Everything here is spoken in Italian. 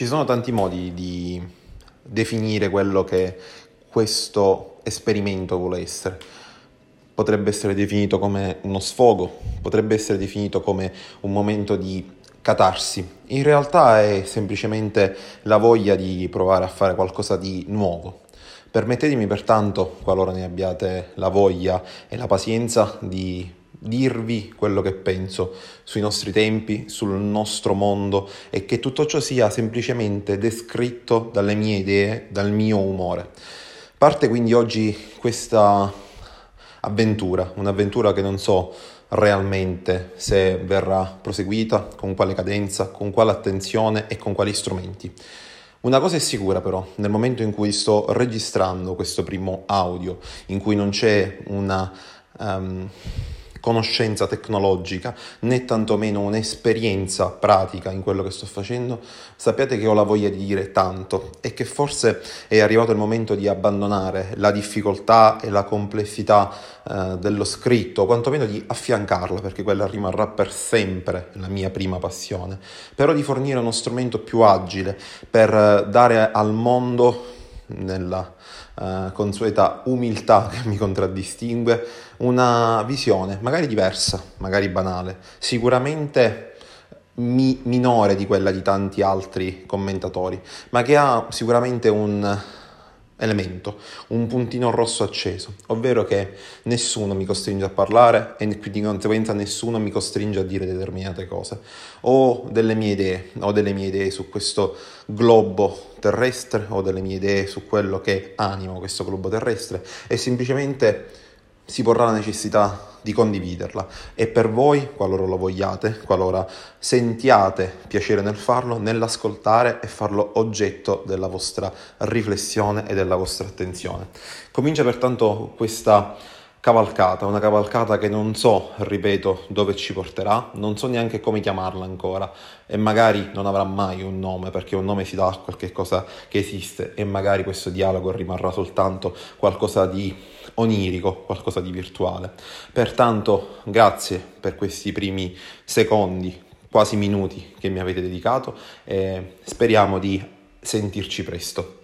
Ci sono tanti modi di definire quello che questo esperimento vuole essere. Potrebbe essere definito come uno sfogo, potrebbe essere definito come un momento di catarsi. In realtà è semplicemente la voglia di provare a fare qualcosa di nuovo. Permettetemi pertanto, qualora ne abbiate la voglia e la pazienza, di dirvi quello che penso sui nostri tempi, sul nostro mondo e che tutto ciò sia semplicemente descritto dalle mie idee, dal mio umore. Parte quindi oggi questa avventura, un'avventura che non so realmente se verrà proseguita, con quale cadenza, con quale attenzione e con quali strumenti. Una cosa è sicura però, nel momento in cui sto registrando questo primo audio, in cui non c'è una... Um, conoscenza tecnologica né tantomeno un'esperienza pratica in quello che sto facendo, sappiate che ho la voglia di dire tanto e che forse è arrivato il momento di abbandonare la difficoltà e la complessità eh, dello scritto, o quantomeno di affiancarla, perché quella rimarrà per sempre la mia prima passione, però di fornire uno strumento più agile per eh, dare al mondo nella uh, consueta umiltà che mi contraddistingue, una visione magari diversa, magari banale, sicuramente mi- minore di quella di tanti altri commentatori, ma che ha sicuramente un elemento, un puntino rosso acceso, ovvero che nessuno mi costringe a parlare e di conseguenza nessuno mi costringe a dire determinate cose. Ho delle mie idee, ho delle mie idee su questo globo terrestre, ho delle mie idee su quello che anima questo globo terrestre e semplicemente si porrà la necessità di condividerla e per voi, qualora lo vogliate, qualora sentiate piacere nel farlo, nell'ascoltare e farlo oggetto della vostra riflessione e della vostra attenzione. Comincia pertanto questa cavalcata, una cavalcata che non so, ripeto, dove ci porterà, non so neanche come chiamarla ancora e magari non avrà mai un nome perché un nome si dà a qualche cosa che esiste e magari questo dialogo rimarrà soltanto qualcosa di onirico, qualcosa di virtuale. Pertanto grazie per questi primi secondi, quasi minuti che mi avete dedicato e speriamo di sentirci presto.